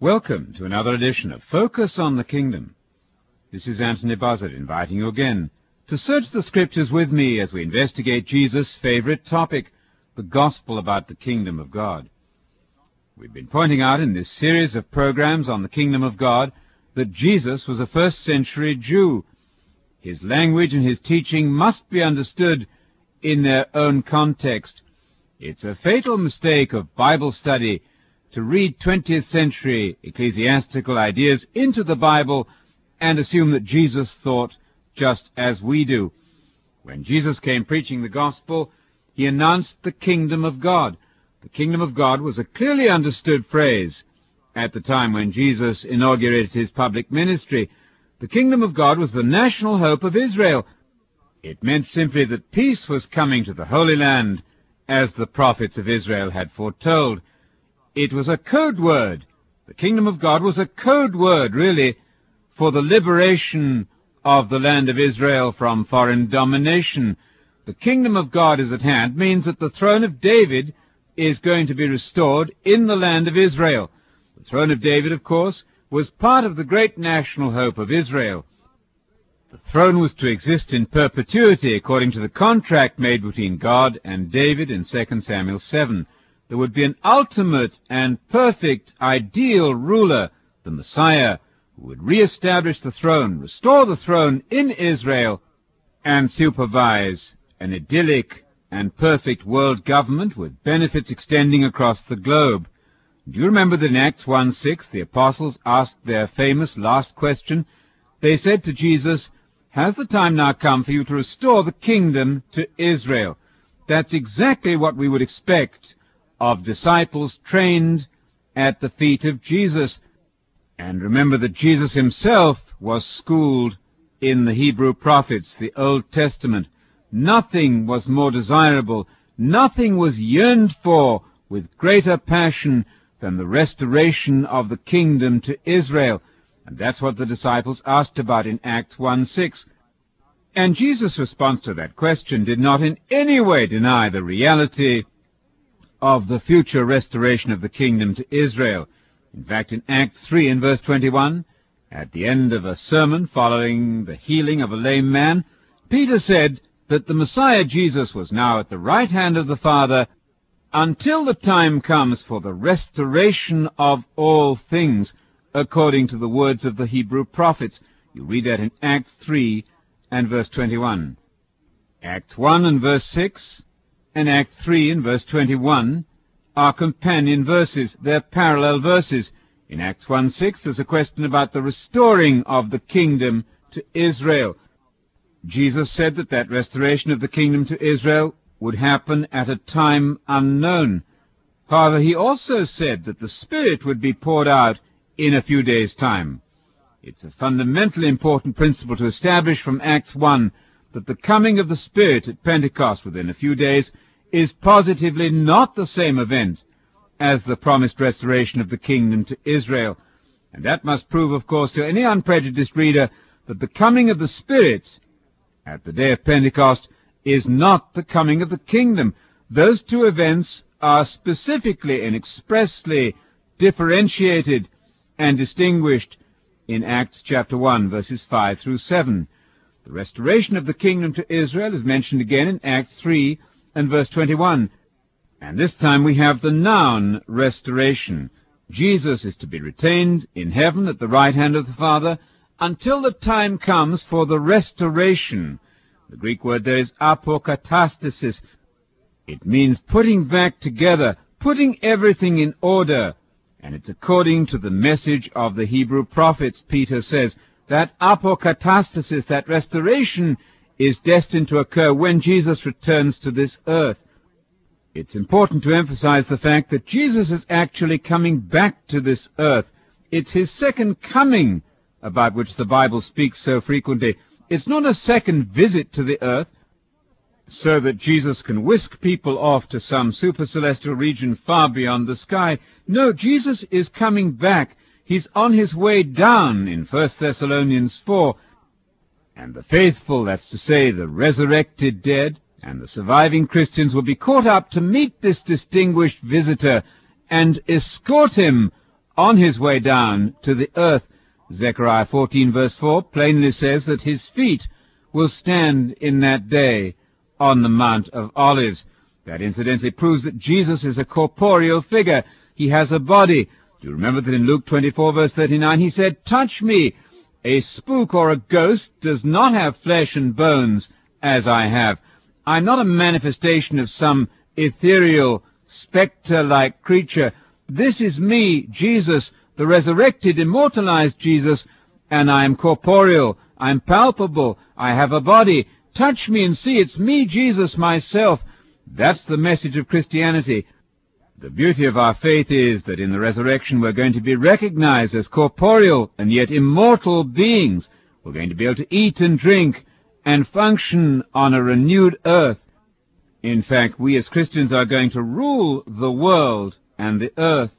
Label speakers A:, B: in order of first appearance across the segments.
A: Welcome to another edition of Focus on the Kingdom. This is Anthony Buzzard inviting you again to search the Scriptures with me as we investigate Jesus' favorite topic, the gospel about the kingdom of God. We've been pointing out in this series of programs on the kingdom of God that Jesus was a first century Jew. His language and his teaching must be understood in their own context. It's a fatal mistake of Bible study to read 20th century ecclesiastical ideas into the Bible and assume that Jesus thought just as we do. When Jesus came preaching the gospel, he announced the kingdom of God. The kingdom of God was a clearly understood phrase at the time when Jesus inaugurated his public ministry. The kingdom of God was the national hope of Israel. It meant simply that peace was coming to the Holy Land, as the prophets of Israel had foretold. It was a code word. The kingdom of God was a code word, really, for the liberation of the land of Israel from foreign domination. The kingdom of God is at hand means that the throne of David is going to be restored in the land of Israel. The throne of David, of course, was part of the great national hope of Israel. The throne was to exist in perpetuity according to the contract made between God and David in 2 Samuel 7 there would be an ultimate and perfect ideal ruler, the Messiah, who would re-establish the throne, restore the throne in Israel, and supervise an idyllic and perfect world government with benefits extending across the globe. Do you remember that in Acts 1.6 the apostles asked their famous last question? They said to Jesus, Has the time now come for you to restore the kingdom to Israel? That's exactly what we would expect of disciples trained at the feet of Jesus. And remember that Jesus himself was schooled in the Hebrew prophets, the Old Testament. Nothing was more desirable, nothing was yearned for with greater passion than the restoration of the kingdom to Israel. And that's what the disciples asked about in Acts 1 6. And Jesus' response to that question did not in any way deny the reality of the future restoration of the kingdom to Israel. In fact, in Acts 3 in verse 21, at the end of a sermon following the healing of a lame man, Peter said that the Messiah Jesus was now at the right hand of the Father until the time comes for the restoration of all things, according to the words of the Hebrew prophets. You read that in Acts 3 and verse 21. Acts 1 and verse 6 and Act 3 in verse 21 are companion verses. They're parallel verses. In Acts 1.6 there's a question about the restoring of the kingdom to Israel. Jesus said that that restoration of the kingdom to Israel would happen at a time unknown. However, he also said that the Spirit would be poured out in a few days' time. It's a fundamentally important principle to establish from Acts 1 that the coming of the Spirit at Pentecost within a few days is positively not the same event as the promised restoration of the kingdom to Israel. And that must prove, of course, to any unprejudiced reader that the coming of the Spirit at the day of Pentecost is not the coming of the kingdom. Those two events are specifically and expressly differentiated and distinguished in Acts chapter 1, verses 5 through 7. The restoration of the kingdom to Israel is mentioned again in Acts 3, and verse 21. And this time we have the noun restoration. Jesus is to be retained in heaven at the right hand of the Father until the time comes for the restoration. The Greek word there is apokatastasis. It means putting back together, putting everything in order. And it's according to the message of the Hebrew prophets, Peter says, that apokatastasis, that restoration, is destined to occur when Jesus returns to this earth. It's important to emphasize the fact that Jesus is actually coming back to this earth. It's his second coming about which the Bible speaks so frequently. It's not a second visit to the earth so that Jesus can whisk people off to some super celestial region far beyond the sky. No, Jesus is coming back. He's on his way down in 1 Thessalonians 4 and the faithful, that's to say, the resurrected dead, and the surviving Christians will be caught up to meet this distinguished visitor and escort him on his way down to the earth. Zechariah 14 verse 4 plainly says that his feet will stand in that day on the Mount of Olives. That incidentally proves that Jesus is a corporeal figure. He has a body. Do you remember that in Luke 24 verse 39 he said, Touch me! A spook or a ghost does not have flesh and bones as I have. I'm not a manifestation of some ethereal, spectre-like creature. This is me, Jesus, the resurrected, immortalized Jesus, and I am corporeal, I am palpable, I have a body. Touch me and see, it's me, Jesus, myself. That's the message of Christianity. The beauty of our faith is that in the resurrection we're going to be recognized as corporeal and yet immortal beings. We're going to be able to eat and drink and function on a renewed earth. In fact, we as Christians are going to rule the world and the earth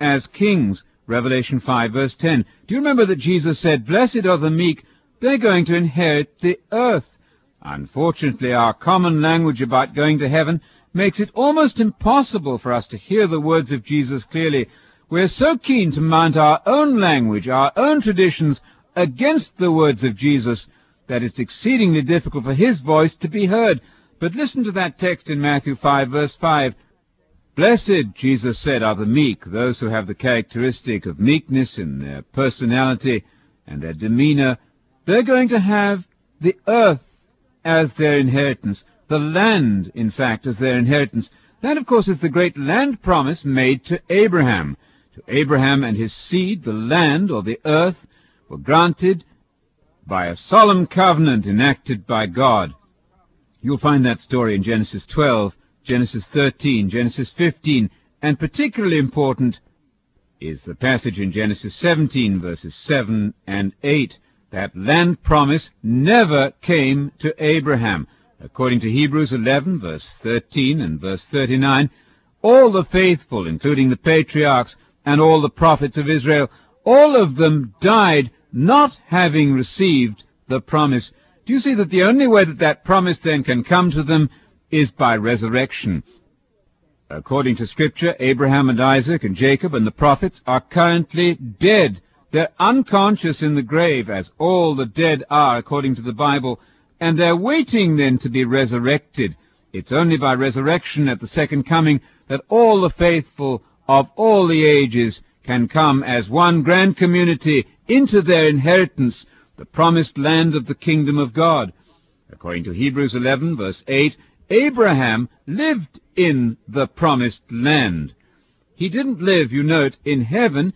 A: as kings. Revelation 5 verse 10. Do you remember that Jesus said, Blessed are the meek, they're going to inherit the earth. Unfortunately, our common language about going to heaven makes it almost impossible for us to hear the words of Jesus clearly. We're so keen to mount our own language, our own traditions, against the words of Jesus that it's exceedingly difficult for his voice to be heard. But listen to that text in Matthew 5, verse 5. Blessed, Jesus said, are the meek, those who have the characteristic of meekness in their personality and their demeanor. They're going to have the earth as their inheritance, the land, in fact, as their inheritance. That, of course, is the great land promise made to Abraham. To Abraham and his seed, the land, or the earth, were granted by a solemn covenant enacted by God. You'll find that story in Genesis 12, Genesis 13, Genesis 15, and particularly important is the passage in Genesis 17, verses 7 and 8. That land promise never came to Abraham. According to Hebrews 11, verse 13 and verse 39, all the faithful, including the patriarchs and all the prophets of Israel, all of them died not having received the promise. Do you see that the only way that that promise then can come to them is by resurrection? According to Scripture, Abraham and Isaac and Jacob and the prophets are currently dead. They're unconscious in the grave, as all the dead are, according to the Bible, and they're waiting then to be resurrected. It's only by resurrection at the second coming that all the faithful of all the ages can come as one grand community into their inheritance the promised land of the kingdom of God. According to Hebrews 11, verse 8, Abraham lived in the promised land. He didn't live, you note, in heaven,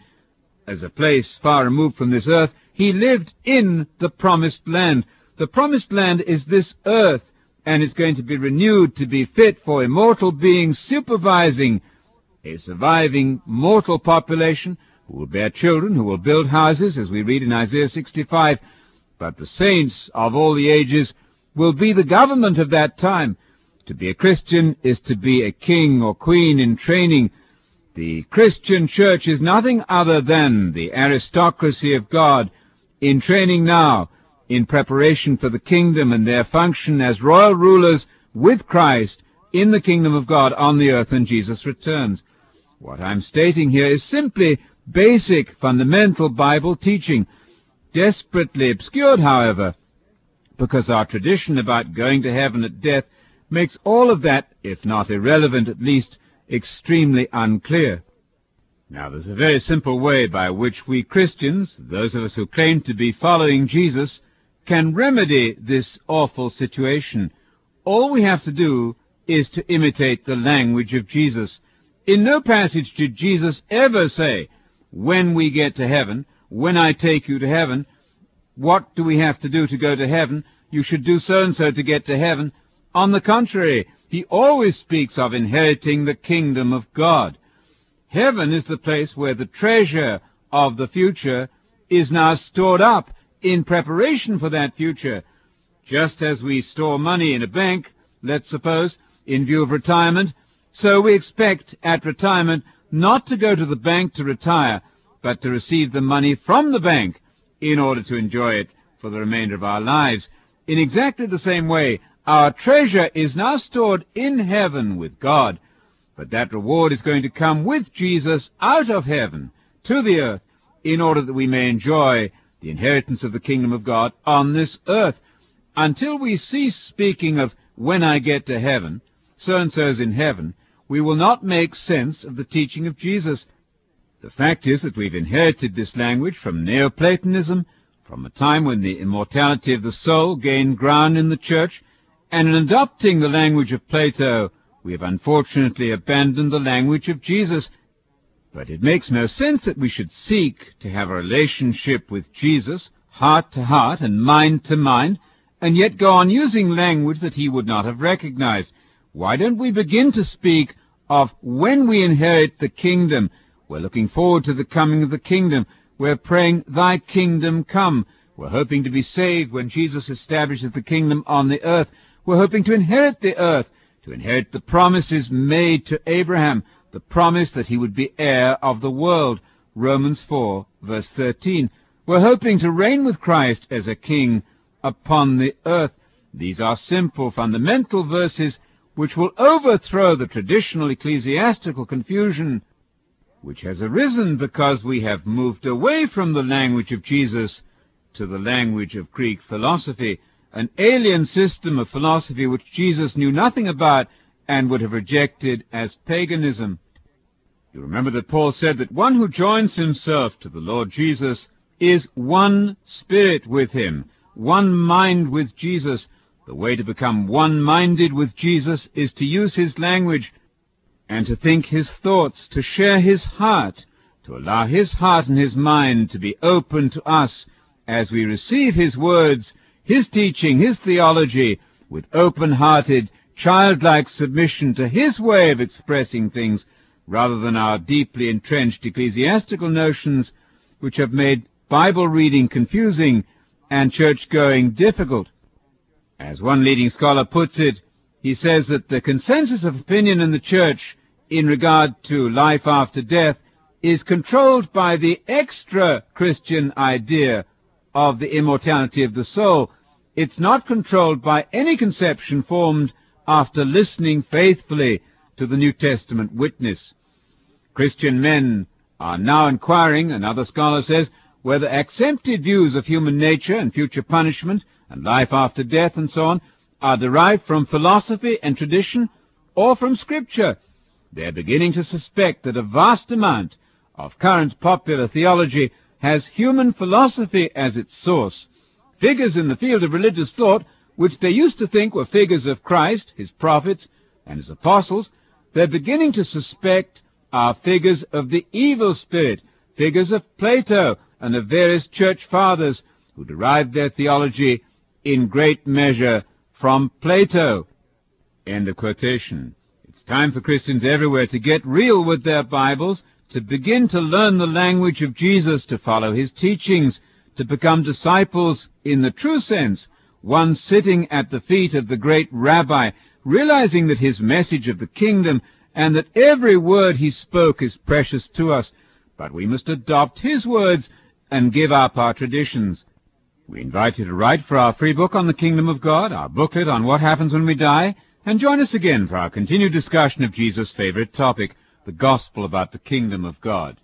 A: as a place far removed from this earth. He lived in the promised land. The promised land is this earth, and is going to be renewed to be fit for immortal beings supervising a surviving mortal population who will bear children, who will build houses, as we read in Isaiah 65. But the saints of all the ages will be the government of that time. To be a Christian is to be a king or queen in training. The Christian church is nothing other than the aristocracy of God in training now, in preparation for the kingdom and their function as royal rulers with Christ in the kingdom of God on the earth when Jesus returns. What I'm stating here is simply basic, fundamental Bible teaching, desperately obscured, however, because our tradition about going to heaven at death makes all of that, if not irrelevant, at least extremely unclear. Now, there's a very simple way by which we Christians, those of us who claim to be following Jesus, can remedy this awful situation. All we have to do is to imitate the language of Jesus. In no passage did Jesus ever say, when we get to heaven, when I take you to heaven, what do we have to do to go to heaven? You should do so and so to get to heaven. On the contrary, he always speaks of inheriting the kingdom of God. Heaven is the place where the treasure of the future is now stored up in preparation for that future. Just as we store money in a bank, let's suppose, in view of retirement, so we expect at retirement not to go to the bank to retire, but to receive the money from the bank in order to enjoy it for the remainder of our lives. In exactly the same way, our treasure is now stored in heaven with God, but that reward is going to come with Jesus out of heaven to the earth in order that we may enjoy the inheritance of the kingdom of God on this earth. Until we cease speaking of when I get to heaven, so-and-so's in heaven, we will not make sense of the teaching of Jesus. The fact is that we've inherited this language from Neoplatonism, from a time when the immortality of the soul gained ground in the church, and in adopting the language of Plato, we have unfortunately abandoned the language of Jesus. But it makes no sense that we should seek to have a relationship with Jesus, heart to heart and mind to mind, and yet go on using language that he would not have recognized. Why don't we begin to speak of when we inherit the kingdom? We're looking forward to the coming of the kingdom. We're praying, Thy kingdom come. We're hoping to be saved when Jesus establishes the kingdom on the earth. We're hoping to inherit the earth, to inherit the promises made to Abraham, the promise that he would be heir of the world. Romans 4, verse 13. We're hoping to reign with Christ as a king upon the earth. These are simple, fundamental verses which will overthrow the traditional ecclesiastical confusion which has arisen because we have moved away from the language of Jesus to the language of Greek philosophy, an alien system of philosophy which Jesus knew nothing about and would have rejected as paganism. You remember that Paul said that one who joins himself to the Lord Jesus is one spirit with him, one mind with Jesus. The way to become one-minded with Jesus is to use his language and to think his thoughts, to share his heart, to allow his heart and his mind to be open to us as we receive his words, his teaching, his theology, with open-hearted, childlike submission to his way of expressing things, rather than our deeply entrenched ecclesiastical notions, which have made Bible reading confusing and church-going difficult. As one leading scholar puts it, he says that the consensus of opinion in the church in regard to life after death is controlled by the extra Christian idea of the immortality of the soul. It's not controlled by any conception formed after listening faithfully to the New Testament witness. Christian men are now inquiring, another scholar says, whether accepted views of human nature and future punishment and life after death and so on are derived from philosophy and tradition or from Scripture. They're beginning to suspect that a vast amount of current popular theology has human philosophy as its source. Figures in the field of religious thought, which they used to think were figures of Christ, his prophets, and his apostles, they're beginning to suspect are figures of the evil spirit, figures of Plato and of various church fathers who derived their theology in great measure from Plato. End of quotation. It's time for Christians everywhere to get real with their Bibles, to begin to learn the language of Jesus, to follow his teachings, to become disciples in the true sense, one sitting at the feet of the great rabbi, realizing that his message of the kingdom and that every word he spoke is precious to us, but we must adopt his words and give up our traditions. We invite you to write for our free book on the kingdom of God, our booklet on what happens when we die, and join us again for our continued discussion of Jesus' favorite topic, the gospel about the kingdom of God.